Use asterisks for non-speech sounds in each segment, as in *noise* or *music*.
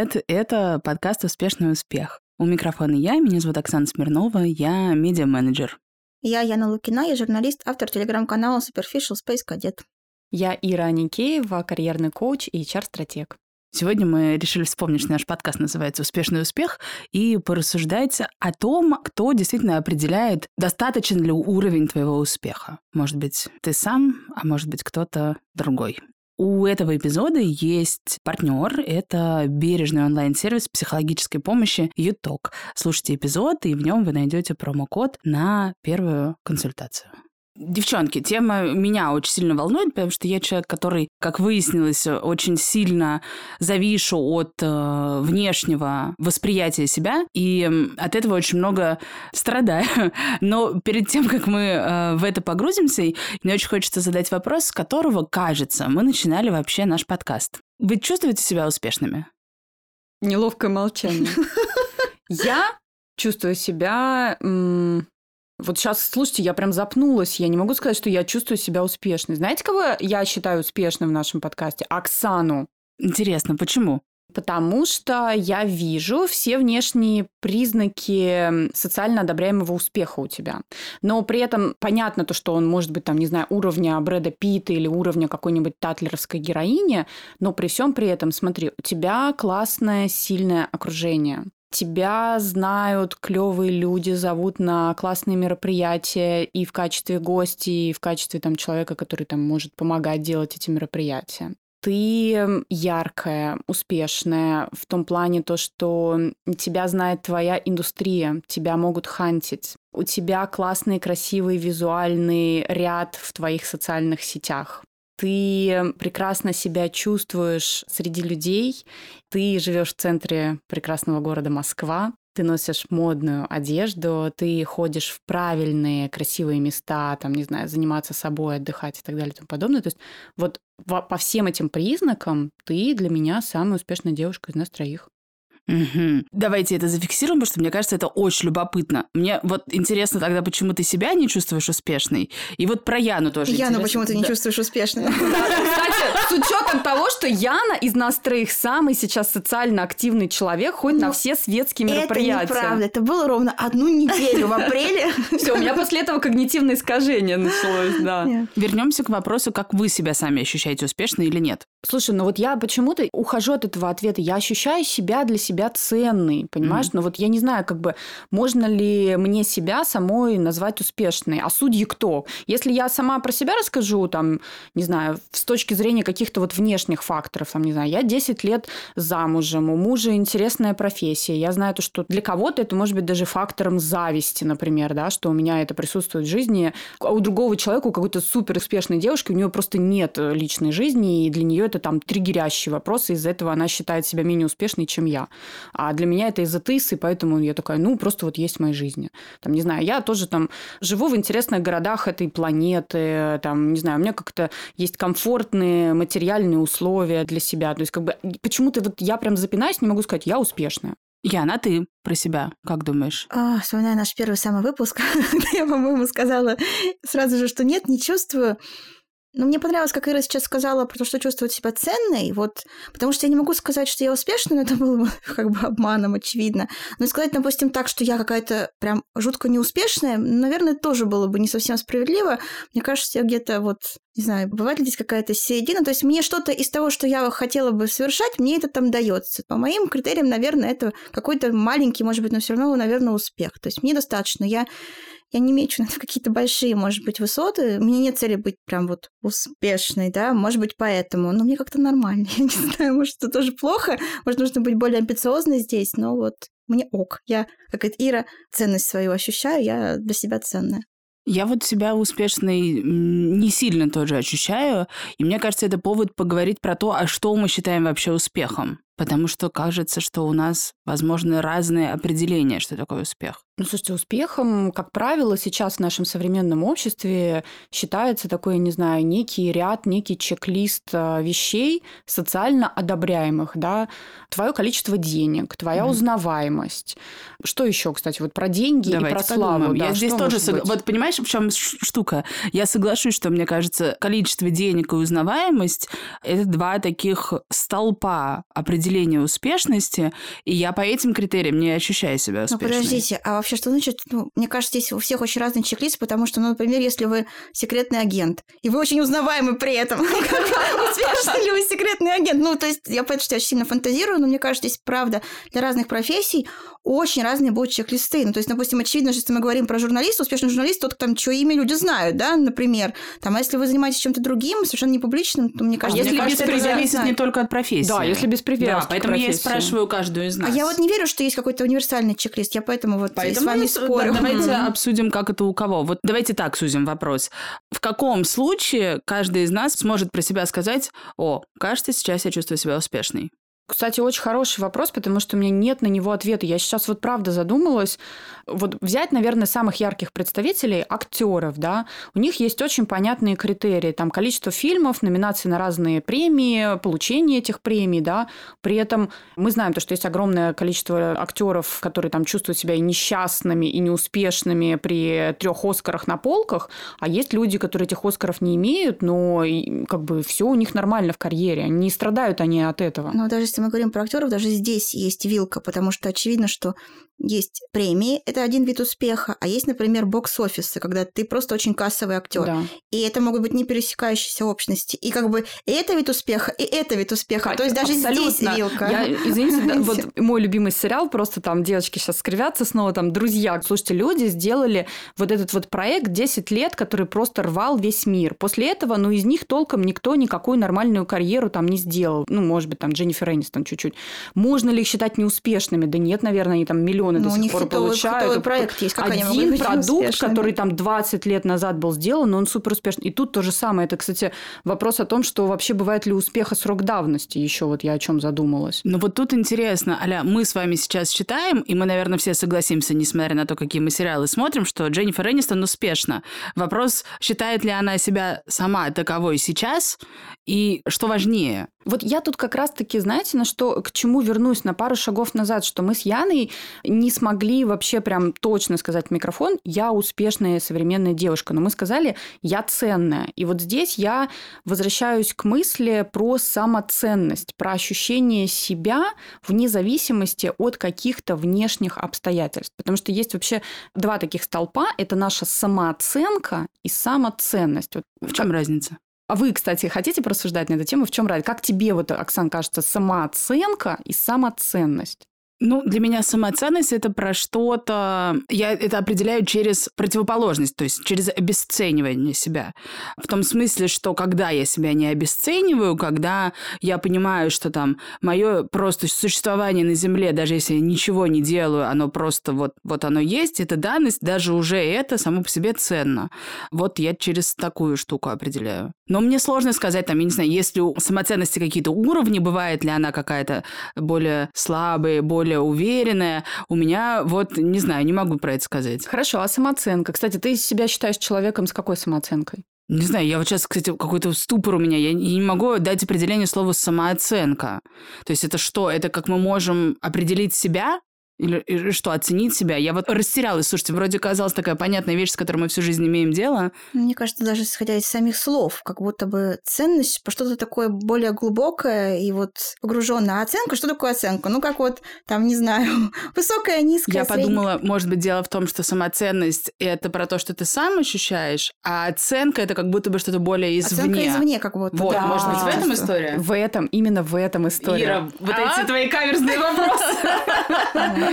привет! Это подкаст «Успешный успех». У микрофона я, меня зовут Оксана Смирнова, я медиа-менеджер. Я Яна Лукина, я журналист, автор телеграм-канала Superficial Space Cadet. Я Ира Аникеева, карьерный коуч и HR-стратег. Сегодня мы решили вспомнить, что наш подкаст называется «Успешный успех» и порассуждать о том, кто действительно определяет, достаточен ли уровень твоего успеха. Может быть, ты сам, а может быть, кто-то другой. У этого эпизода есть партнер. Это бережный онлайн-сервис психологической помощи ЮТОК. Слушайте эпизод, и в нем вы найдете промокод на первую консультацию. Девчонки, тема меня очень сильно волнует, потому что я человек, который, как выяснилось, очень сильно завишу от э, внешнего восприятия себя, и от этого очень много страдаю. *laughs* Но перед тем, как мы э, в это погрузимся, мне очень хочется задать вопрос, с которого, кажется, мы начинали вообще наш подкаст. Вы чувствуете себя успешными? Неловкое молчание. *laughs* Я чувствую себя вот сейчас, слушайте, я прям запнулась. Я не могу сказать, что я чувствую себя успешной. Знаете, кого я считаю успешным в нашем подкасте? Оксану. Интересно, почему? Потому что я вижу все внешние признаки социально одобряемого успеха у тебя. Но при этом понятно то, что он может быть, там, не знаю, уровня Брэда Питта или уровня какой-нибудь татлеровской героини, но при всем при этом, смотри, у тебя классное, сильное окружение тебя знают клевые люди, зовут на классные мероприятия и в качестве гостя, и в качестве там человека, который там может помогать делать эти мероприятия. Ты яркая, успешная в том плане то, что тебя знает твоя индустрия, тебя могут хантить. У тебя классный, красивый визуальный ряд в твоих социальных сетях ты прекрасно себя чувствуешь среди людей, ты живешь в центре прекрасного города Москва, ты носишь модную одежду, ты ходишь в правильные, красивые места, там, не знаю, заниматься собой, отдыхать и так далее и тому подобное. То есть вот по всем этим признакам ты для меня самая успешная девушка из нас троих. Угу. Давайте это зафиксируем, потому что мне кажется, это очень любопытно. Мне вот интересно тогда, почему ты себя не чувствуешь успешной. И вот про Яну тоже. Яну, интересно. почему ты не чувствуешь успешной? Кстати, с учетом того, что Яна из нас троих самый сейчас социально активный человек, ходит на ну, все светские мероприятия. Это неправда. Это было ровно одну неделю в апреле. Все, у меня после этого когнитивное искажение началось, да. Вернемся к вопросу, как вы себя сами ощущаете успешно или нет. Слушай, ну вот я почему-то ухожу от этого ответа. Я ощущаю себя для себя ценной, понимаешь? Mm-hmm. Но вот я не знаю, как бы, можно ли мне себя самой назвать успешной? А судьи кто? Если я сама про себя расскажу, там, не знаю, с точки зрения каких-то вот внешних факторов, там, не знаю, я 10 лет замужем, у мужа интересная профессия. Я знаю то, что для кого-то это может быть даже фактором зависти, например, да, что у меня это присутствует в жизни, а у другого человека, у какой-то супер успешной девушки, у нее просто нет личной жизни, и для нее это там триггерящий вопрос, и из-за этого она считает себя менее успешной, чем я. А для меня это из-за тыс, и поэтому я такая, ну, просто вот есть в моей жизни. Там, не знаю, я тоже там живу в интересных городах этой планеты, там, не знаю, у меня как-то есть комфортные материальные условия для себя. То есть, как бы, почему-то вот я прям запинаюсь, не могу сказать, я успешная. Яна, ты про себя как думаешь? А, вспоминаю наш первый самый выпуск, *laughs* я, по-моему, сказала сразу же, что нет, не чувствую. Ну, мне понравилось, как Ира сейчас сказала про то, что чувствует себя ценной, вот, потому что я не могу сказать, что я успешна, но это было бы *laughs* как бы обманом, очевидно. Но сказать, допустим, так, что я какая-то прям жутко неуспешная, наверное, тоже было бы не совсем справедливо. Мне кажется, я где-то вот, не знаю, бывает ли здесь какая-то середина, то есть мне что-то из того, что я хотела бы совершать, мне это там дается. По моим критериям, наверное, это какой-то маленький, может быть, но все равно, наверное, успех. То есть мне достаточно. Я я не мечу на *laughs* какие-то большие, может быть, высоты. У меня нет цели быть прям вот успешной, да, может быть, поэтому. Но мне как-то нормально. *laughs* Я не знаю, может, это тоже плохо. Может, нужно быть более амбициозной здесь, но вот мне ок. Я, как это Ира, ценность свою ощущаю, я для себя ценная. Я вот себя успешной не сильно тоже ощущаю, и мне кажется, это повод поговорить про то, а что мы считаем вообще успехом потому что кажется, что у нас, возможно, разные определения, что такое успех. Ну, слушайте, успехом, как правило, сейчас в нашем современном обществе считается такой, не знаю, некий ряд, некий чек-лист а, вещей социально одобряемых, да, твое количество денег, твоя mm узнаваемость. Что еще, кстати, вот про деньги Давайте и про славу. Да, Я здесь тоже, сог... вот понимаешь, в чем штука? Я соглашусь, что мне кажется, количество денег и узнаваемость – это два таких столпа определения успешности, и я по этим критериям не ощущаю себя Ну, успешной. подождите, а вообще что значит? Ну, мне кажется, здесь у всех очень разный чек-лист, потому что, ну, например, если вы секретный агент, и вы очень узнаваемы при этом, *laughs* успешный ли вы секретный агент? Ну, то есть, я понимаю, что я очень сильно фантазирую, но мне кажется, здесь, правда, для разных профессий очень разные будут чек-листы. Ну, то есть, допустим, очевидно, что если мы говорим про журналиста, успешный журналист, тот, там, чье имя люди знают, да, например. Там, а если вы занимаетесь чем-то другим, совершенно не публичным, то мне А кажется, если мне без зависит не только от профессии. Да, если без привязки Да, поэтому я и спрашиваю каждую из А нас. я вот не верю, что есть какой-то универсальный чек-лист. Я поэтому вот и с вами ну, спорю. да, Давайте обсудим, как это у кого. Вот давайте так сузим вопрос. В каком случае каждый из нас сможет про себя сказать, о, кажется, сейчас я чувствую себя успешной? Кстати, очень хороший вопрос, потому что у меня нет на него ответа. Я сейчас вот правда задумалась. Вот взять, наверное, самых ярких представителей, актеров, да, у них есть очень понятные критерии. Там количество фильмов, номинации на разные премии, получение этих премий, да. При этом мы знаем то, что есть огромное количество актеров, которые там чувствуют себя и несчастными, и неуспешными при трех Оскарах на полках, а есть люди, которые этих Оскаров не имеют, но как бы все у них нормально в карьере, не страдают они от этого. Но даже если мы говорим про актеров, даже здесь есть вилка, потому что очевидно, что есть премии, это один вид успеха, а есть, например, бокс-офисы, когда ты просто очень кассовый актер. Да. И это могут быть не пересекающиеся общности. И как бы и это вид успеха, и это вид успеха. Кать, То есть даже здесь абсолютно. вилка. Я, извините, да, вот *laughs* мой любимый сериал, просто там девочки сейчас скривятся снова, там, друзья. Слушайте, люди сделали вот этот вот проект 10 лет, который просто рвал весь мир. После этого, ну, из них толком никто никакую нормальную карьеру там не сделал. Ну, может быть, там, Дженнифер Энистон чуть-чуть. Можно ли их считать неуспешными? Да нет, наверное, они там миллионы Ну, до у сих них пор хитовый- получают. хитовый проект есть, как они могут Один быть продукт, неуспешными? который там 20 лет назад был сделан, но он супер успешный. И тут то же самое. Это, кстати, вопрос о том, что вообще бывает ли успеха срок давности. Еще вот я о чем задумалась. Ну вот тут интересно, Аля, мы с вами сейчас читаем, и мы, наверное, все согласимся, несмотря на то, какие мы сериалы смотрим, что Дженнифер Энистон успешна. Вопрос, считает ли она себя сама таковой сейчас, и что важнее, Вот я тут как раз-таки, знаете, на что, к чему вернусь на пару шагов назад, что мы с Яной не смогли вообще прям точно сказать в микрофон, я успешная современная девушка, но мы сказали, я ценная. И вот здесь я возвращаюсь к мысли про самоценность, про ощущение себя вне зависимости от каких-то внешних обстоятельств. Потому что есть вообще два таких столпа. Это наша самооценка и самоценность. Вот в чем разница? А вы, кстати, хотите порассуждать на эту тему? В чем разница? Как тебе, вот, Оксан, кажется, самооценка и самоценность? Ну, для меня самоценность это про что-то. Я это определяю через противоположность, то есть через обесценивание себя. В том смысле, что когда я себя не обесцениваю, когда я понимаю, что там мое просто существование на Земле, даже если я ничего не делаю, оно просто вот, вот оно есть, это данность, даже уже это само по себе ценно. Вот я через такую штуку определяю. Но мне сложно сказать, там, я не знаю, если у самоценности какие-то уровни, бывает ли она какая-то более слабая, более уверенная. У меня вот, не знаю, не могу про это сказать. Хорошо, а самооценка? Кстати, ты себя считаешь человеком с какой самооценкой? Не знаю, я вот сейчас, кстати, какой-то ступор у меня. Я не могу дать определение слова самооценка. То есть это что? Это как мы можем определить себя? Или, или что, оценить себя? Я вот растерялась. Слушайте, вроде казалась такая понятная вещь, с которой мы всю жизнь имеем дело. Мне кажется, даже исходя из самих слов, как будто бы ценность по что-то такое более глубокое и вот погруженное. А оценка, что такое оценка? Ну, как вот, там, не знаю, *laughs* высокая, низкая, Я средняя. подумала, может быть, дело в том, что самоценность – это про то, что ты сам ощущаешь, а оценка – это как будто бы что-то более извне. Оценка извне, как будто. Вот, да. может быть, в этом история? В этом, именно в этом история. Ира, вот А? эти твои каверзные вопросы. *laughs*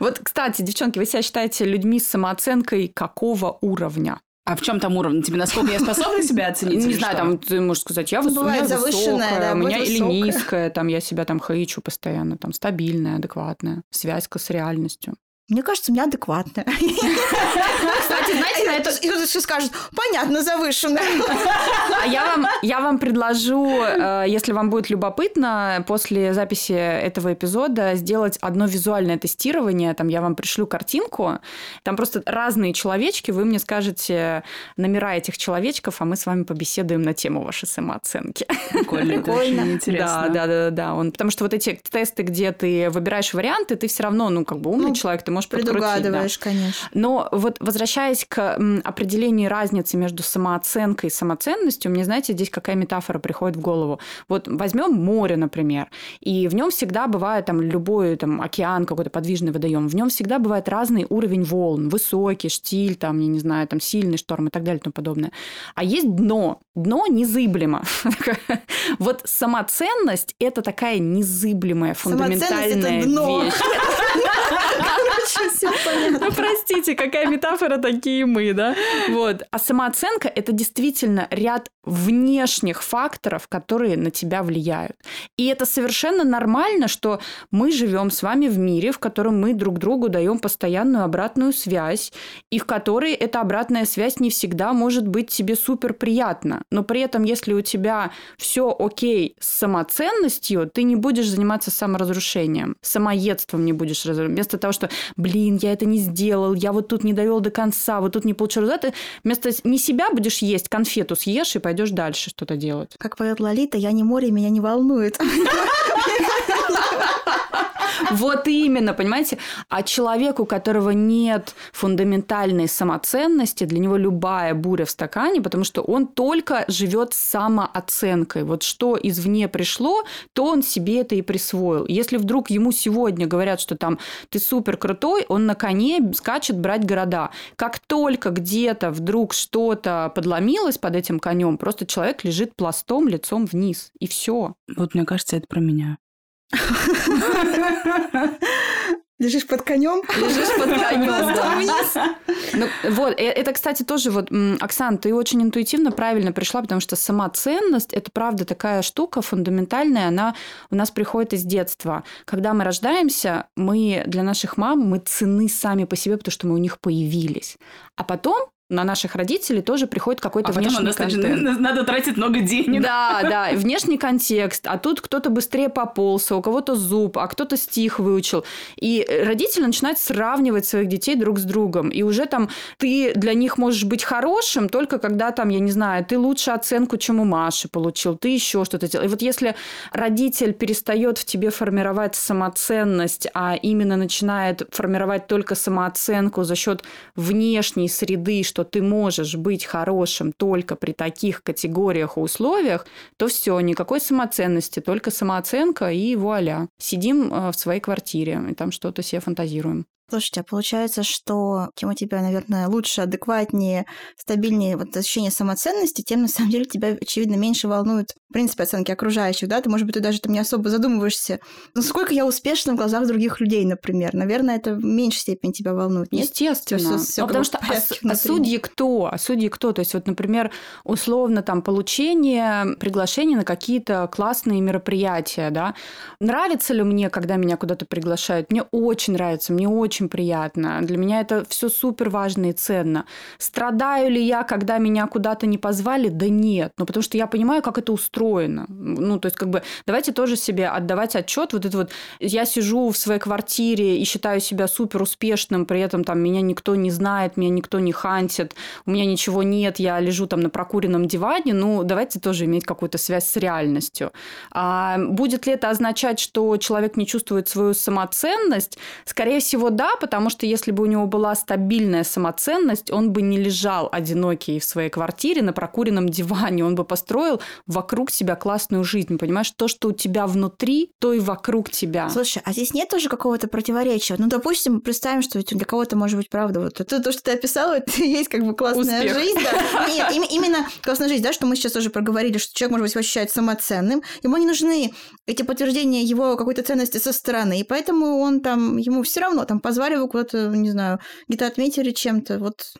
Вот, кстати, девчонки, вы себя считаете людьми с самооценкой какого уровня? А в чем там уровень? Тебе насколько я способна себя оценить? Не знаю, там ты можешь сказать, я, высокая, у меня или низкая, там я себя там хейчу постоянно, там стабильная, адекватная, связка с реальностью. Мне кажется, у меня адекватная. *laughs* Кстати, знаете, на это... И кто-то скажет, понятно, завышенная. А я вам, я вам предложу, э, если вам будет любопытно, после записи этого эпизода сделать одно визуальное тестирование. Там я вам пришлю картинку. Там просто разные человечки. Вы мне скажете номера этих человечков, а мы с вами побеседуем на тему вашей самооценки. Прикольно, это Прикольно. очень интересно. Да, да, да, да. Он, потому что вот эти тесты, где ты выбираешь варианты, ты все равно, ну, как бы умный Ну, человек, ты можешь Предугадываешь, да. конечно. Но вот возвращаясь к определению разницы между самооценкой и самоценностью, мне, знаете, здесь какая метафора приходит в голову. Вот возьмем море, например, и в нем всегда бывает там любой там океан, какой-то подвижный водоем, в нем всегда бывает разный уровень волн, высокий, штиль, там, я не знаю, там сильный шторм и так далее и тому подобное. А есть дно. Дно незыблемо. *laughs* Вот самоценность – это такая незыблемая, фундаментальная вещь. *laughs* Ну, простите, какая метафора, такие мы, да? Вот. А самооценка – это действительно ряд внешних факторов, которые на тебя влияют. И это совершенно нормально, что мы живем с вами в мире, в котором мы друг другу даем постоянную обратную связь, и в которой эта обратная связь не всегда может быть тебе супер приятна. Но при этом, если у тебя все окей с самоценностью, ты не будешь заниматься саморазрушением, самоедством не будешь разрушать. Вместо того, что, блин, я это не сделал, я вот тут не довел до конца, вот тут не получил результаты, вместо не себя будешь есть, конфету съешь и пойдешь пойдешь дальше что-то делать. Как поет Лолита, я не море, меня не волнует. *laughs* Вот именно, понимаете? А человеку, у которого нет фундаментальной самоценности, для него любая буря в стакане, потому что он только живет самооценкой. Вот что извне пришло, то он себе это и присвоил. Если вдруг ему сегодня говорят, что там ты супер крутой, он на коне скачет брать города. Как только где-то вдруг что-то подломилось под этим конем, просто человек лежит пластом лицом вниз. И все. Вот мне кажется, это про меня. *laughs* Лежишь под конем. Лежишь под *laughs* конем, да. Ну, вот, э, это, кстати, тоже вот, Оксан, ты очень интуитивно правильно пришла, потому что сама ценность, это правда такая штука фундаментальная, она у нас приходит из детства. Когда мы рождаемся, мы для наших мам, мы цены сами по себе, потому что мы у них появились. А потом на наших родителей тоже приходит какой-то а внешний контекст. *laughs* Надо тратить много денег. Да, да, внешний контекст. А тут кто-то быстрее пополз, у кого-то зуб, а кто-то стих выучил. И родители начинают сравнивать своих детей друг с другом. И уже там ты для них можешь быть хорошим только когда там, я не знаю, ты лучше оценку, чем у Маши получил, ты еще что-то делал. И вот если родитель перестает в тебе формировать самоценность, а именно начинает формировать только самооценку за счет внешней среды, что ты можешь быть хорошим только при таких категориях и условиях, то все, никакой самоценности, только самооценка и вуаля. Сидим э, в своей квартире и там что-то себе фантазируем. Слушайте, а получается, что чем у тебя, наверное, лучше, адекватнее, стабильнее вот ощущение самоценности, тем на самом деле тебя, очевидно, меньше волнуют, в принципе, оценки окружающих, да? Ты, может быть, ты даже там не особо задумываешься, насколько я успешна в глазах других людей, например. Наверное, это в меньшей степени тебя волнует. Нет? Естественно. Всё, всё, ну, потому что а, а судьи кто? А судьи кто? То есть вот, например, условно там получение приглашения на какие-то классные мероприятия, да? Нравится ли мне, когда меня куда-то приглашают? Мне очень нравится, мне очень очень приятно. Для меня это все супер важно и ценно. Страдаю ли я, когда меня куда-то не позвали? Да нет. Ну, потому что я понимаю, как это устроено. Ну, то есть, как бы, давайте тоже себе отдавать отчет. Вот это вот, я сижу в своей квартире и считаю себя супер успешным, при этом там меня никто не знает, меня никто не хантит, у меня ничего нет, я лежу там на прокуренном диване. Ну, давайте тоже иметь какую-то связь с реальностью. А будет ли это означать, что человек не чувствует свою самоценность? Скорее всего, да, да, потому что если бы у него была стабильная самоценность, он бы не лежал одинокий в своей квартире на прокуренном диване, он бы построил вокруг себя классную жизнь, понимаешь? То, что у тебя внутри, то и вокруг тебя. Слушай, а здесь нет тоже какого-то противоречия? Ну, допустим, представим, что для кого-то может быть правда вот это то, что ты описала, это есть как бы классная Успех. жизнь. Да. Нет, именно классная жизнь, да, что мы сейчас тоже проговорили, что человек, может быть, ощущает самоценным, ему не нужны эти подтверждения его какой-то ценности со стороны, и поэтому он там, ему все равно там позвали вы куда-то, не знаю, где-то отметили чем-то. Вот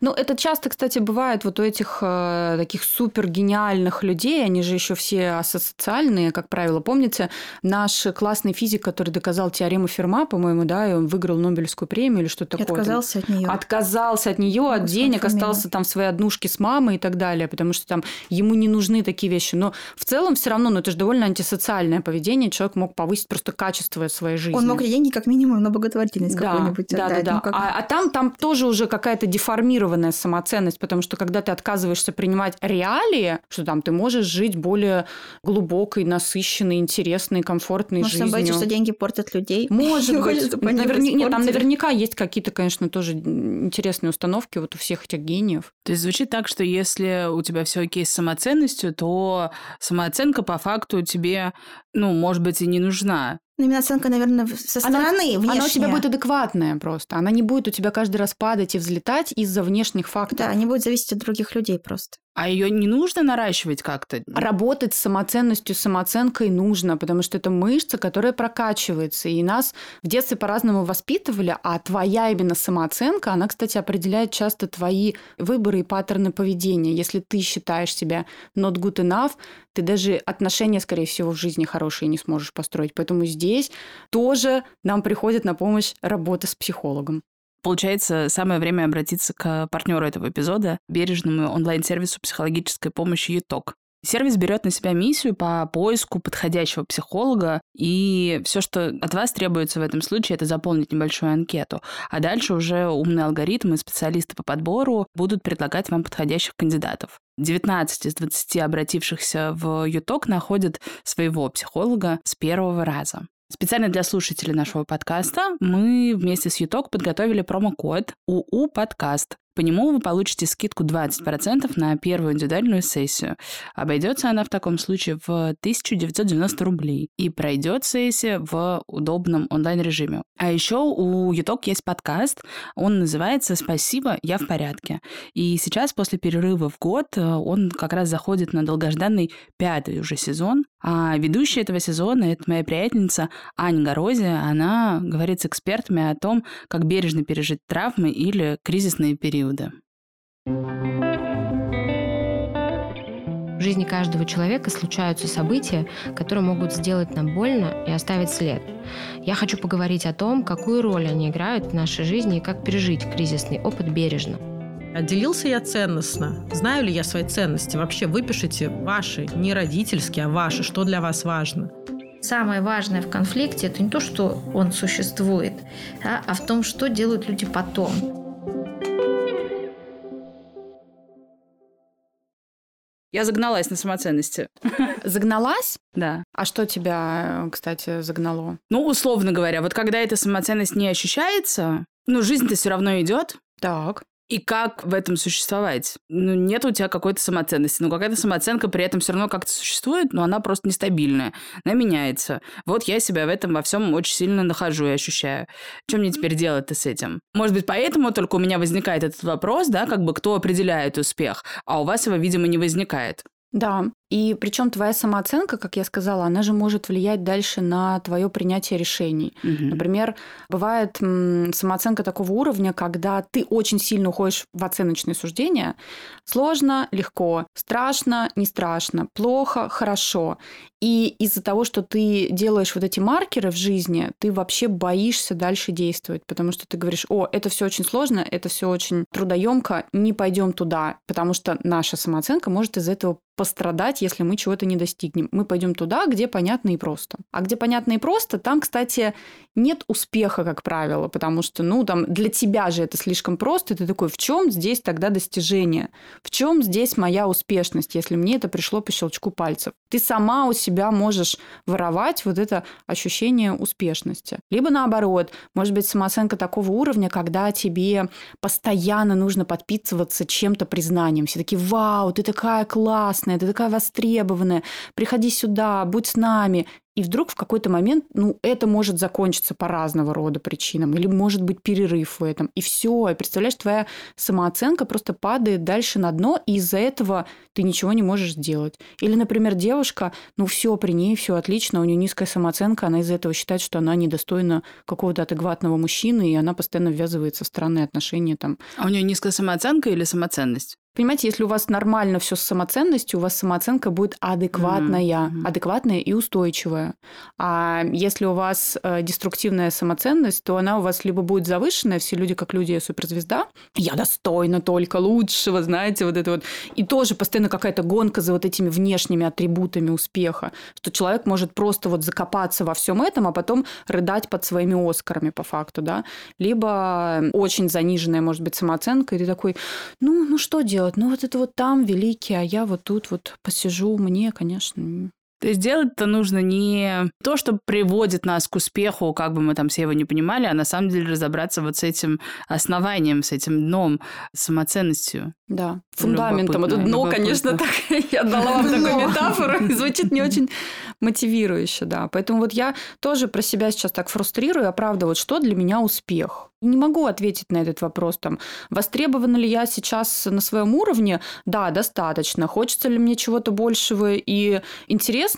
ну, это часто, кстати, бывает вот у этих э, таких супер гениальных людей, они же еще все асоциальные, как правило. Помните, наш классный физик, который доказал теорему Ферма, по-моему, да, и он выиграл Нобелевскую премию или что-то такое. Отказался от нее. Отказался от нее, от денег, остался там в своей однушке с мамой и так далее, потому что там ему не нужны такие вещи. Но в целом все равно, ну, это же довольно антисоциальное поведение. Человек мог повысить просто качество своей жизни. Он мог деньги как минимум на благотворительность да, какую-нибудь да, отдать. Да, да, ну, как... а, а там, там тоже уже какая-то деформация травмированная самоценность, потому что когда ты отказываешься принимать реалии, что там ты можешь жить более глубокой, насыщенной, интересной, комфортной Может, жизнью. боитесь, что деньги портят людей? *laughs* Может быть. Понять, Наверня- Нет, там наверняка есть какие-то, конечно, тоже интересные установки вот у всех этих гениев. То есть звучит так, что если у тебя все окей с самоценностью, то самооценка по факту тебе, ну, может быть, и не нужна. Ну, именно оценка, наверное, со Она- стороны, внешняя. Она у тебя будет адекватная просто. Она не будет у тебя каждый раз падать и взлетать из-за внешних факторов. Да, не будет зависеть от других людей просто. А ее не нужно наращивать как-то? Работать с самоценностью, самооценкой нужно, потому что это мышца, которая прокачивается. И нас в детстве по-разному воспитывали, а твоя именно самооценка, она, кстати, определяет часто твои выборы и паттерны поведения. Если ты считаешь себя not good enough, ты даже отношения, скорее всего, в жизни хорошие не сможешь построить. Поэтому здесь тоже нам приходит на помощь работа с психологом. Получается, самое время обратиться к партнеру этого эпизода, бережному онлайн-сервису психологической помощи ЮТОК. Сервис берет на себя миссию по поиску подходящего психолога, и все, что от вас требуется в этом случае, это заполнить небольшую анкету. А дальше уже умные алгоритмы и специалисты по подбору будут предлагать вам подходящих кандидатов. 19 из 20 обратившихся в ЮТОК находят своего психолога с первого раза. Специально для слушателей нашего подкаста мы вместе с ЮТОК подготовили промокод УУ подкаст. По нему вы получите скидку 20% на первую индивидуальную сессию. Обойдется она в таком случае в 1990 рублей. И пройдет сессия в удобном онлайн-режиме. А еще у ЮТОК есть подкаст. Он называется «Спасибо, я в порядке». И сейчас, после перерыва в год, э, он как раз заходит на долгожданный пятый уже сезон. А ведущая этого сезона — это моя приятельница Аня Горози. Она говорит с экспертами о том, как бережно пережить травмы или кризисные периоды. В жизни каждого человека случаются события, которые могут сделать нам больно и оставить след. Я хочу поговорить о том, какую роль они играют в нашей жизни и как пережить кризисный опыт бережно. Отделился я ценностно? Знаю ли я свои ценности? Вообще выпишите ваши, не родительские, а ваши, что для вас важно. Самое важное в конфликте это не то, что он существует, да, а в том, что делают люди потом. Я загналась на самоценности. *laughs* Загналась? Да. А что тебя, э, кстати, загнало? Ну, условно говоря, вот когда эта самоценность не ощущается, ну, жизнь-то все равно идет. Так. И как в этом существовать? Ну, нет у тебя какой-то самоценности. Ну, какая-то самооценка при этом все равно как-то существует, но она просто нестабильная. Она меняется. Вот я себя в этом во всем очень сильно нахожу и ощущаю. Что мне теперь делать-то с этим? Может быть, поэтому только у меня возникает этот вопрос, да, как бы кто определяет успех, а у вас его, видимо, не возникает. Да. И причем твоя самооценка, как я сказала, она же может влиять дальше на твое принятие решений. Мгм. Например, бывает самооценка такого уровня, когда ты очень сильно уходишь в оценочные суждения. Сложно, легко, страшно, не страшно, плохо, хорошо. И из-за того, что ты делаешь вот эти маркеры в жизни, ты вообще боишься дальше действовать, потому что ты говоришь, о, это все очень сложно, это все очень трудоемко, не пойдем туда, потому что наша самооценка может из этого пострадать, если мы чего-то не достигнем. Мы пойдем туда, где понятно и просто. А где понятно и просто, там, кстати, нет успеха, как правило, потому что, ну, там, для тебя же это слишком просто, и ты такой, в чем здесь тогда достижение? В чем здесь моя успешность, если мне это пришло по щелчку пальцев? Ты сама у себя можешь воровать вот это ощущение успешности. Либо наоборот, может быть, самооценка такого уровня, когда тебе постоянно нужно подпитываться чем-то признанием. Все такие, вау, ты такая классная, ты такая востребованная, приходи сюда, будь с нами. И вдруг в какой-то момент, ну, это может закончиться по разного рода причинам, или может быть перерыв в этом. И все, и представляешь, твоя самооценка просто падает дальше на дно, и из-за этого ты ничего не можешь сделать. Или, например, девушка, ну, все при ней, все отлично, у нее низкая самооценка, она из-за этого считает, что она недостойна какого-то адекватного мужчины, и она постоянно ввязывается в странные отношения там. А у нее низкая самооценка или самоценность? Понимаете, если у вас нормально все с самоценностью, у вас самооценка будет адекватная, mm-hmm. адекватная и устойчивая. А если у вас э, деструктивная самоценность, то она у вас либо будет завышенная, все люди как люди, я суперзвезда, я достойна только лучшего, знаете, вот это вот. И тоже постоянно какая-то гонка за вот этими внешними атрибутами успеха, что человек может просто вот закопаться во всем этом, а потом рыдать под своими Оскарами по факту, да. Либо очень заниженная, может быть, самооценка, и ты такой, ну, ну что делать? Делать. Ну, вот это вот там великий, а я вот тут вот посижу. Мне, конечно, то есть делать-то нужно не то, что приводит нас к успеху, как бы мы там все его не понимали, а на самом деле разобраться вот с этим основанием, с этим дном, самоценностью. Да, фундаментом. Это дно, конечно, так, *laughs* я дала вам такую метафору, звучит не *laughs* очень мотивирующе, да. Поэтому вот я тоже про себя сейчас так фрустрирую, а правда, вот что для меня успех? Не могу ответить на этот вопрос. Там, востребована ли я сейчас на своем уровне? Да, достаточно. Хочется ли мне чего-то большего и интересного?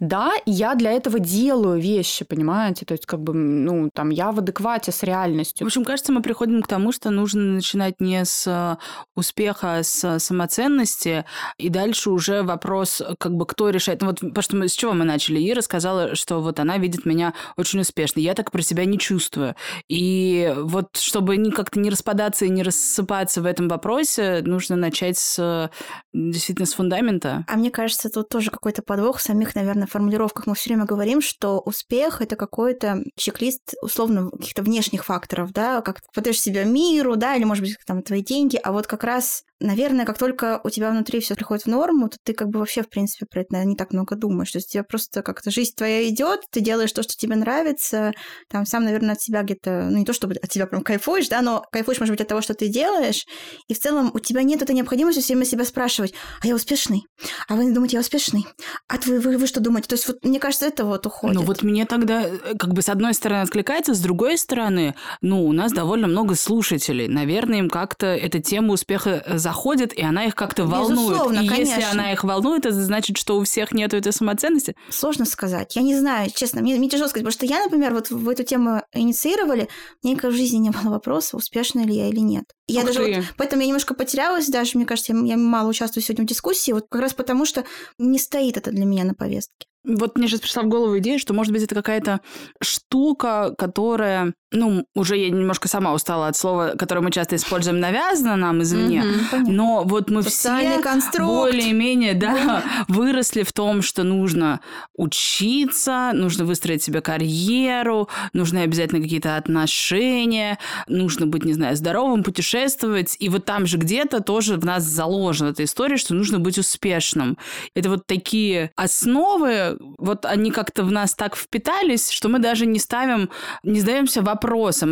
Да, и я для этого делаю вещи, понимаете? То есть, как бы, ну, там, я в адеквате с реальностью. В общем, кажется, мы приходим к тому, что нужно начинать не с э, успеха, а с самоценности, и дальше уже вопрос, как бы, кто решает. Ну, вот, потому что мы, с чего мы начали? Ира сказала, что вот она видит меня очень успешно. Я так про себя не чувствую. И вот чтобы как-то не распадаться и не рассыпаться в этом вопросе, нужно начать с действительно с фундамента. А мне кажется, тут тоже какой-то подвох в самих, наверное, формулировках. Мы все время говорим, что успех это какой-то чек-лист условно каких-то внешних факторов, да, как ты подаешь себя миру, да, или, может быть, там твои деньги, а вот как раз наверное, как только у тебя внутри все приходит в норму, то ты как бы вообще, в принципе, про это наверное, не так много думаешь. То есть тебе просто как-то жизнь твоя идет, ты делаешь то, что тебе нравится, там сам, наверное, от себя где-то, ну не то чтобы от тебя прям кайфуешь, да, но кайфуешь, может быть, от того, что ты делаешь, и в целом у тебя нет этой необходимости все время себя спрашивать, а я успешный? А вы думаете, я успешный? А вы, вы, вы что думаете? То есть вот мне кажется, это вот уходит. Ну вот мне тогда э, как бы с одной стороны откликается, с другой стороны, ну у нас довольно много слушателей, наверное, им как-то эта тема успеха э, заходит, и она их как-то волнует. Безусловно, и конечно. если она их волнует, это значит, что у всех нет этой самоценности. Сложно сказать. Я не знаю, честно, мне, мне тяжело сказать, потому что я, например, вот в эту тему инициировали, мне никогда в жизни не было вопроса, успешна ли я или нет. Я Ух даже ты. вот, поэтому я немножко потерялась даже, мне кажется, я, я мало участвую сегодня в дискуссии, вот как раз потому, что не стоит это для меня на повестке. Вот мне сейчас пришла в голову идея, что, может быть, это какая-то штука, которая, ну, уже я немножко сама устала от слова, которое мы часто используем, навязано нам извне, Мгм. но вот мы Социальный все конструкт. более-менее, да, выросли в том, что нужно учиться, нужно выстроить себе карьеру, нужны обязательно какие-то отношения, нужно быть, не знаю, здоровым, путешествовать, и вот там же где-то тоже в нас заложена эта история, что нужно быть успешным. Это вот такие основы, вот они как-то в нас так впитались, что мы даже не ставим, не задаемся вопросом,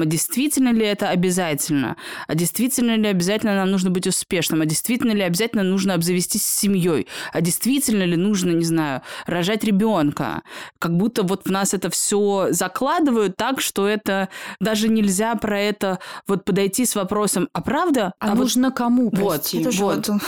а действительно ли это обязательно, а действительно ли обязательно нам нужно быть успешным, а действительно ли обязательно нужно обзавестись семьей, а действительно ли нужно, не знаю, рожать ребенка. Как будто вот в нас это все закладывают так, что это даже нельзя про это вот подойти с вопросом, а правда? А, вот нужно кому, вот, прости? Тоже вот. вот думаю,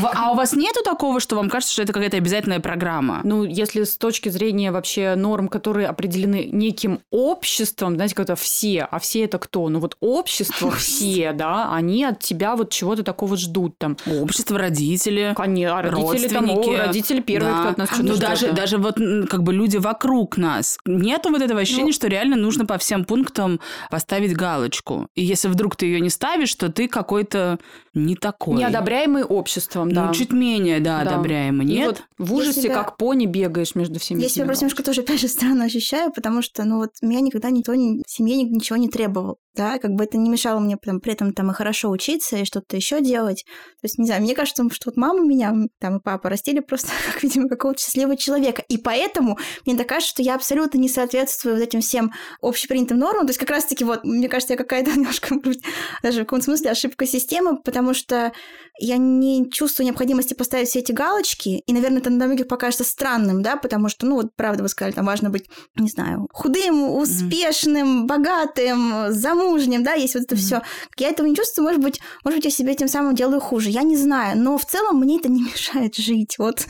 В- А у вас нету такого, что вам кажется, что это какая-то обязательная программа? Ну, если с точки зрения вообще норм, которые определены неким обществом, знаете, как это все, а все это кто? Ну вот *laughs* общество все, да, они от тебя вот чего-то такого ждут там. Общество, родители. Конечно, а родители там, о, родители первые, Да. кто от нас Ну, что-то ждет, даже, да. даже вот как бы люди вокруг нас. Нету вот этого ощущения, Ну. что реально нужно по всем пунктам поставить галочку. И если вдруг ты ее не ставишь, то ты какой-то не такой. Неодобряемый обществом, да. Ну, чуть менее, да, Да. одобряемый. И Нет? вот в ужасе, себя- как пони, бегаешь между всеми Я себя просто немножко тоже, опять же, *laughs* странно ощущаю, потому что, ну вот, меня никогда никто ни- в семье ни- ничего не требовал, да, как бы это не мешало мне прям, при этом там и хорошо учиться, и что-то еще делать. То есть, не знаю, мне кажется, что вот мама меня, там и папа растили просто, *laughs* как, видимо, какого-то счастливого человека. И поэтому мне так кажется, что я абсолютно не соответствую вот этим всем общепринятым нормам. То есть, как раз-таки вот, мне кажется, я какая-то *laughs* немножко, даже в каком-то смысле ошибка системы, потому что я не чувствую необходимости поставить все эти галочки, и, наверное, это на многих покажется странным, да, потому что, ну, вот, правда, вы сказали, там важно быть, не знаю, худым, успешным, богатым, замужним, да, есть вот это mm-hmm. все. Я этого не чувствую, может быть, может быть, я себе тем самым делаю хуже, я не знаю, но в целом мне это не *laughs* мешает жить, вот.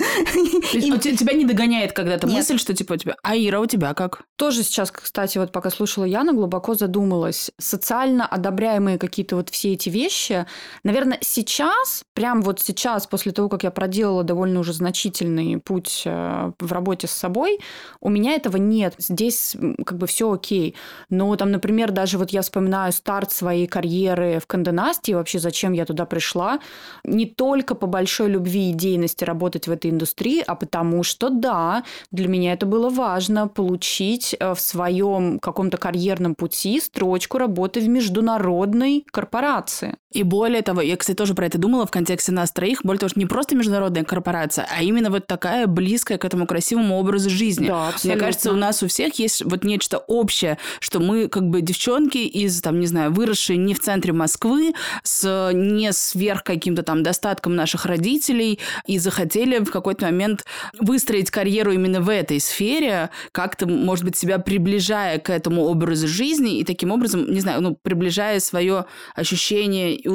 И... Тебя не догоняет когда-то мысль, что типа у тебя, а Ира, у тебя как? Тоже сейчас, кстати, вот пока слушала Яну, глубоко задумалась. Социально одобряемые какие-то вот все эти вещи, наверное, сейчас, прям вот сейчас, после того, как я проделала довольно уже значительный путь э, в работе с собой, у меня этого нет. Здесь как бы все окей. Но там, например, даже вот я вспоминаю старт своей карьеры в Канденасте, вообще зачем я туда пришла, не только по большой любви и идейности работать в этой индустрии, а потому что, да, для меня это было важно получить э, в своем каком-то карьерном пути строчку работы в международной корпорации. И более того, я, кстати, тоже про это думала в контексте нас троих. Более того, что не просто международная корпорация, а именно вот такая близкая к этому красивому образу жизни. Да, абсолютно. Мне кажется, у нас у всех есть вот нечто общее, что мы как бы девчонки из, там, не знаю, выросшие не в центре Москвы, с не сверх каким-то там достатком наших родителей, и захотели в какой-то момент выстроить карьеру именно в этой сфере, как-то, может быть, себя приближая к этому образу жизни, и таким образом, не знаю, ну, приближая свое ощущение и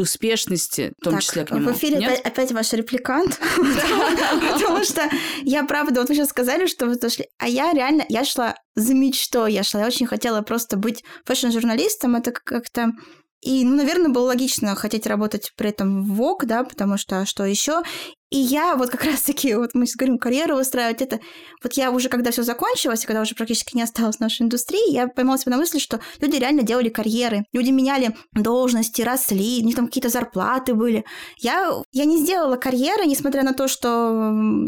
успешности, в том так, числе к нему. В эфире опять, опять ваш репликант, *laughs* потому что я правда, вот вы сейчас сказали, что вы зашли, а я реально, я шла за мечтой, я шла, я очень хотела просто быть фэшн-журналистом, это как-то и, ну, наверное, было логично хотеть работать при этом в ВОК, да, потому что а что еще? И я вот как раз-таки, вот мы сейчас говорим, карьеру устраивать, это... Вот я уже, когда все закончилось, когда уже практически не осталось нашей индустрии, я поймала себя на мысли, что люди реально делали карьеры. Люди меняли должности, росли, у них там какие-то зарплаты были. Я, я не сделала карьеры, несмотря на то, что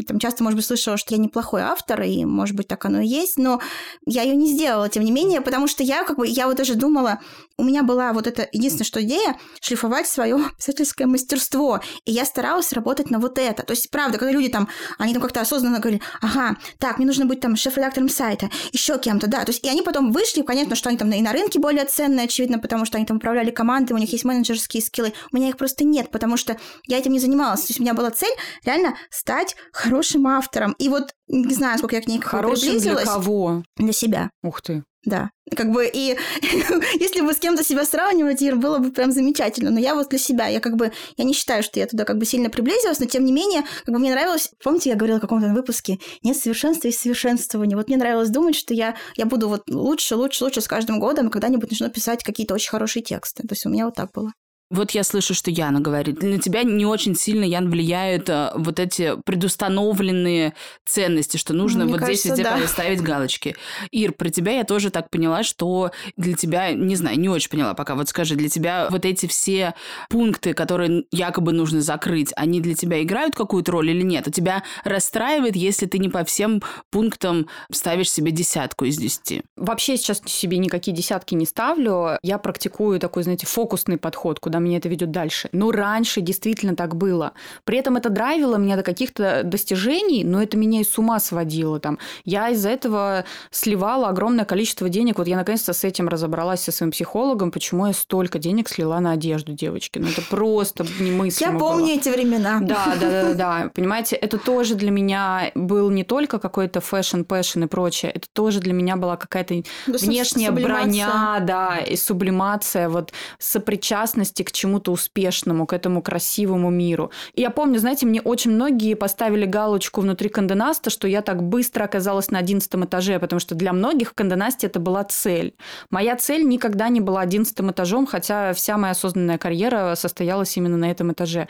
там часто, может быть, слышала, что я неплохой автор, и, может быть, так оно и есть, но я ее не сделала, тем не менее, потому что я как бы, я вот даже думала, у меня была вот эта единственная что идея шлифовать свое *laughs* писательское мастерство, и я старалась работать на вот это. То есть, правда, когда люди там, они там как-то осознанно говорили, ага, так, мне нужно быть там шеф-редактором сайта, еще кем-то, да. То есть, и они потом вышли, понятно, что они там и на рынке более ценные, очевидно, потому что они там управляли командой, у них есть менеджерские скиллы. У меня их просто нет, потому что я этим не занималась. То есть, у меня была цель реально стать хорошим автором. И вот не знаю, сколько я к ней Хорошим для кого? Для себя. Ух ты. Да. Как бы и *laughs* если бы с кем-то себя сравнивать, Ир, было бы прям замечательно. Но я вот для себя, я как бы, я не считаю, что я туда как бы сильно приблизилась, но тем не менее, как бы мне нравилось, помните, я говорила в каком-то выпуске, нет совершенства и совершенствования. Вот мне нравилось думать, что я, я буду вот лучше, лучше, лучше с каждым годом, когда-нибудь начну писать какие-то очень хорошие тексты. То есть у меня вот так было. Вот я слышу, что Яна говорит. На тебя не очень сильно, Ян, влияют а, вот эти предустановленные ценности, что нужно Мне вот кажется, здесь везде да. ставить галочки. Ир, про тебя я тоже так поняла, что для тебя, не знаю, не очень поняла пока. Вот скажи, для тебя вот эти все пункты, которые якобы нужно закрыть, они для тебя играют какую-то роль или нет? А тебя расстраивает, если ты не по всем пунктам ставишь себе десятку из десяти? Вообще сейчас себе никакие десятки не ставлю. Я практикую такой, знаете, фокусный подход, куда меня это ведет дальше. Но раньше действительно так было. При этом это драйвило меня до каких-то достижений, но это меня и с ума сводило. Там. Я из-за этого сливала огромное количество денег. Вот я наконец-то с этим разобралась со своим психологом, почему я столько денег слила на одежду девочки. Ну это просто немыслимо Я помню было. эти времена. Да, да, да, да. Понимаете, это тоже для меня был не только какой-то fashion, passion и прочее, это тоже для меня была какая-то внешняя броня, да, и сублимация, вот сопричастности к чему-то успешному, к этому красивому миру. И я помню, знаете, мне очень многие поставили галочку внутри Канденаста, что я так быстро оказалась на одиннадцатом этаже, потому что для многих в Канденасте это была цель. Моя цель никогда не была одиннадцатым этажом, хотя вся моя осознанная карьера состоялась именно на этом этаже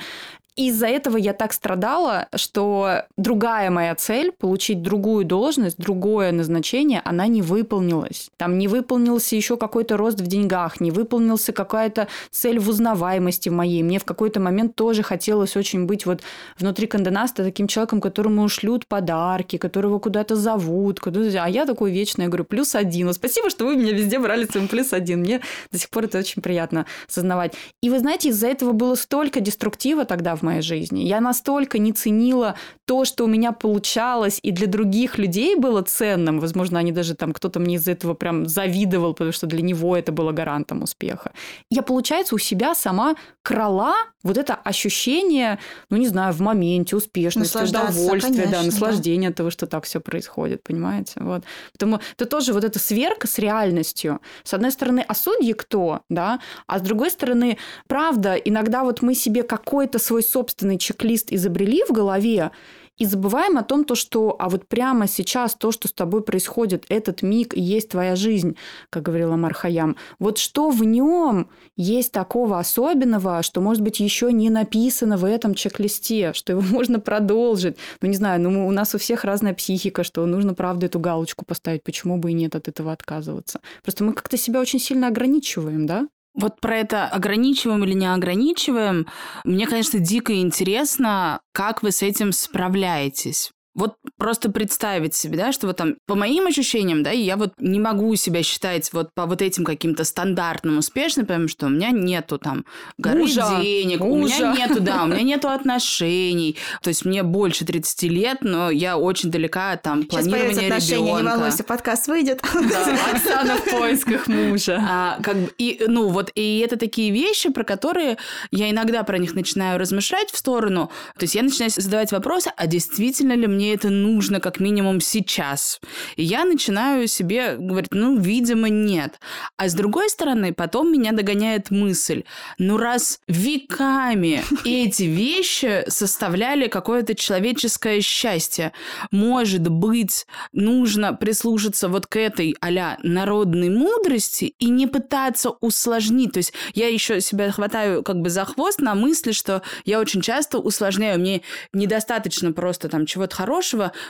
из-за этого я так страдала, что другая моя цель, получить другую должность, другое назначение, она не выполнилась. Там не выполнился еще какой-то рост в деньгах, не выполнился какая-то цель в узнаваемости моей. Мне в какой-то момент тоже хотелось очень быть вот внутри Канденаста таким человеком, которому шлют подарки, которого куда-то зовут. Куда а я такой вечный, я говорю, плюс один. Спасибо, что вы меня везде брали своим плюс один. Мне до сих пор это очень приятно осознавать. И вы знаете, из-за этого было столько деструктива тогда в моей жизни. Я настолько не ценила то, что у меня получалось, и для других людей было ценным. Возможно, они даже там, кто-то мне из-за этого прям завидовал, потому что для него это было гарантом успеха. Я, получается, у себя сама крала Вот это ощущение, ну не знаю, в моменте успешности, удовольствия, конечно, да, да. наслаждения от того, что так все происходит, понимаете? Вот. Поэтому это тоже вот эта сверка с реальностью. С одной стороны, а судьи кто, да? А с другой стороны, правда, иногда вот мы себе какой-то свой собственный чек-лист изобрели в голове, и забываем о том, то, что а вот прямо сейчас то, что с тобой происходит, этот миг и есть твоя жизнь, как говорила Мархаям. Вот что в нем есть такого особенного, что, может быть, еще не написано в этом чек-листе, что его *laughs* можно продолжить. Ну, не знаю, ну, у нас у всех разная психика, что нужно, правда, эту галочку поставить, почему бы и нет от этого отказываться. Просто мы как-то себя очень сильно ограничиваем, да? Вот про это ограничиваем или не ограничиваем, мне, конечно, дико интересно, как вы с этим справляетесь. Вот просто представить себе, да, что вот там, по моим ощущениям, да, я вот не могу себя считать вот по вот этим каким-то стандартным успешным, потому что у меня нету там горы Мужа. денег, у Мужа. меня нету, да, у меня *laughs* нету отношений, то есть мне больше 30 лет, но я очень далека от там планирования отношения, не ребенка. волнуйся, подкаст выйдет. *laughs* Оксана в поисках мужа. *laughs* А, как бы, и, ну, вот, и это такие вещи, про которые я иногда про них начинаю размышлять в сторону. То есть я начинаю задавать вопросы, а действительно ли мне это нужно как минимум сейчас? И я начинаю себе говорить, ну, видимо, нет. А с другой стороны, потом меня догоняет мысль, ну, раз веками *laughs* эти вещи составляли какое-то человеческое счастье, может быть, нужно прислушаться вот к этой а народной мудрости и не пытаться усложнить. То есть я еще себя хватаю как бы за хвост на мысли, что я очень часто усложняю. Мне недостаточно просто там чего-то хорошего,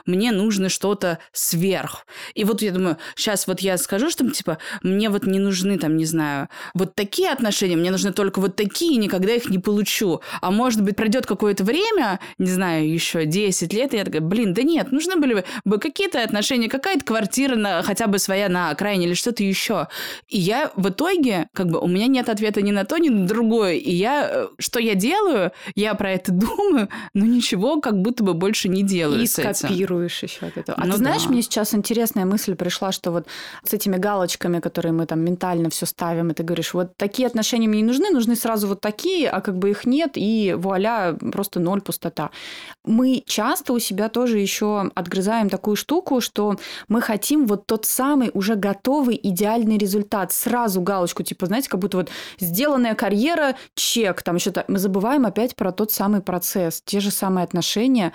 мне нужно что-то сверх. И вот я думаю, сейчас вот я скажу, что типа мне вот не нужны там, не знаю, вот такие отношения, мне нужны только вот такие, никогда их не получу. А может быть, пройдет какое-то время, не знаю, еще 10 лет, и я такая, блин, да нет, нужны были бы какие-то отношения, какая-то квартира на, хотя бы своя на окраине или что-то еще. И я в итоге, как бы, у меня нет ответа ни на то, ни на другое. И я, э, что я делаю, я про это *laughs* думаю, но ничего как будто бы больше не делаю И с этим. скопируешь еще от этого. А Ну ты знаешь, да. мне сейчас интересная мысль пришла, что вот с этими галочками, которые мы там ментально все ставим, и ты говоришь, вот такие отношения мне не нужны, нужны сразу вот такие, а как бы их нет, и вуаля, просто ноль пустота. Мы часто у себя тоже еще отгрызаем такую штуку, что мы хотим вот тот самый уже готовый идеальный результат. Сразу галочку, типа, знаете, как будто вот сделанная карьера, чек, там еще мы забываем опять про тот самый процесс, те же самые отношения,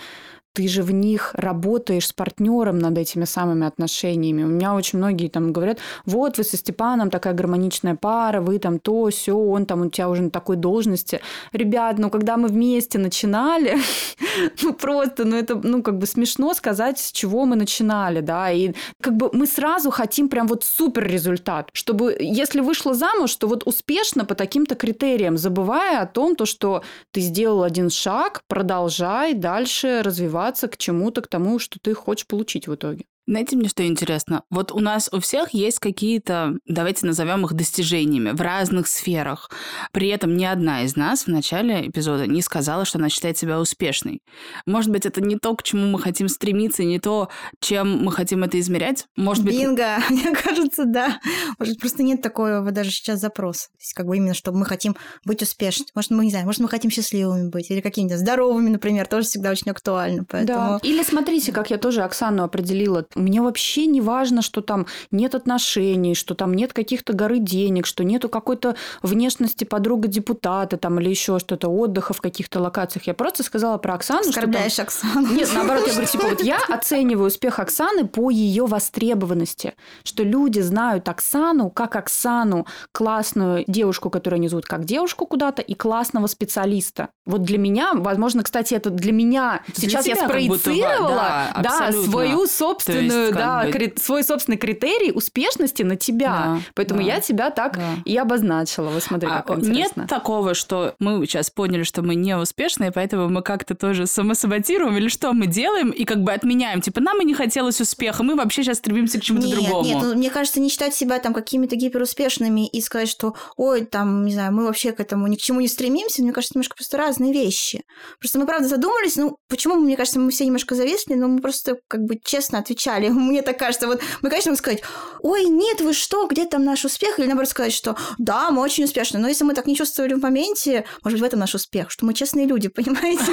ты же в них работаешь с партнером над этими самыми отношениями. У меня очень многие там говорят, вот вы со Степаном такая гармоничная пара, вы там то, все, он там у тебя уже на такой должности. Ребят, ну когда мы вместе начинали, *laughs* ну просто, ну это, ну как бы смешно сказать, с чего мы начинали, да, и как бы мы сразу хотим прям вот супер результат, чтобы, если вышла замуж, то вот успешно по таким-то критериям, забывая о том, то, что ты сделал один шаг, продолжай дальше развиваться к чему-то, к тому, что ты хочешь получить в итоге. Знаете, мне что интересно? Вот у нас у всех есть какие-то, давайте назовем их достижениями в разных сферах. При этом ни одна из нас в начале эпизода не сказала, что она считает себя успешной. Может быть, это не то, к чему мы хотим стремиться, не то, чем мы хотим это измерять. Может быть, Бинго, *laughs* мне кажется, да. Может, просто нет такого даже сейчас запроса. То есть, как бы именно, чтобы мы хотим быть успешными. Может, мы не знаю, может, мы хотим счастливыми быть или какими-то здоровыми, например, тоже всегда очень актуально. Поэтому... Или смотрите, как я тоже Оксану определила. Мне вообще не важно, что там нет отношений, что там нет каких-то горы денег, что нету какой-то внешности подруга депутата там или еще что-то, отдыха в каких-то локациях. Я просто сказала про Оксану, что там- Оскорбляешь Оксану. Нет, наоборот, я говорю, типа, вот я оцениваю успех Оксаны по ее востребованности, что люди знают Оксану как Оксану, классную девушку, которую они зовут как девушку куда-то, и классного специалиста. Вот для меня, возможно, кстати, это для меня для сейчас я спроецировала, да, да, свою собственную, как да, бы- кри- свой собственный критерий успешности на тебя. Да, Поэтому да, я тебя так да. и обозначила. Вот смотри, А, как нет интересно. такого, что мы сейчас поняли, что мы не успешные, поэтому мы как-то тоже самосаботируем или что мы делаем и как бы отменяем. Типа, нам и не хотелось успеха, мы вообще сейчас стремимся к чему-то Нет, другому. нет, ну, мне кажется, не считать себя там какими-то гиперуспешными и сказать, что, ой, там, не знаю, мы вообще к этому ни к чему не стремимся, мне кажется, немножко просто разные вещи. Просто мы, правда, задумались, ну, почему, мне кажется, мы все немножко зависли, но мы просто как бы честно отвечали сказали. *laughs* Мне так кажется. Вот мы, конечно, можем сказать, ой, нет, вы что, где там наш успех? Или, наоборот, сказать, что да, мы очень успешны. Но если мы так не чувствовали в моменте, может быть, в этом наш успех, что мы честные люди, *laughs* понимаете?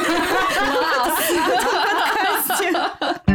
*laughs*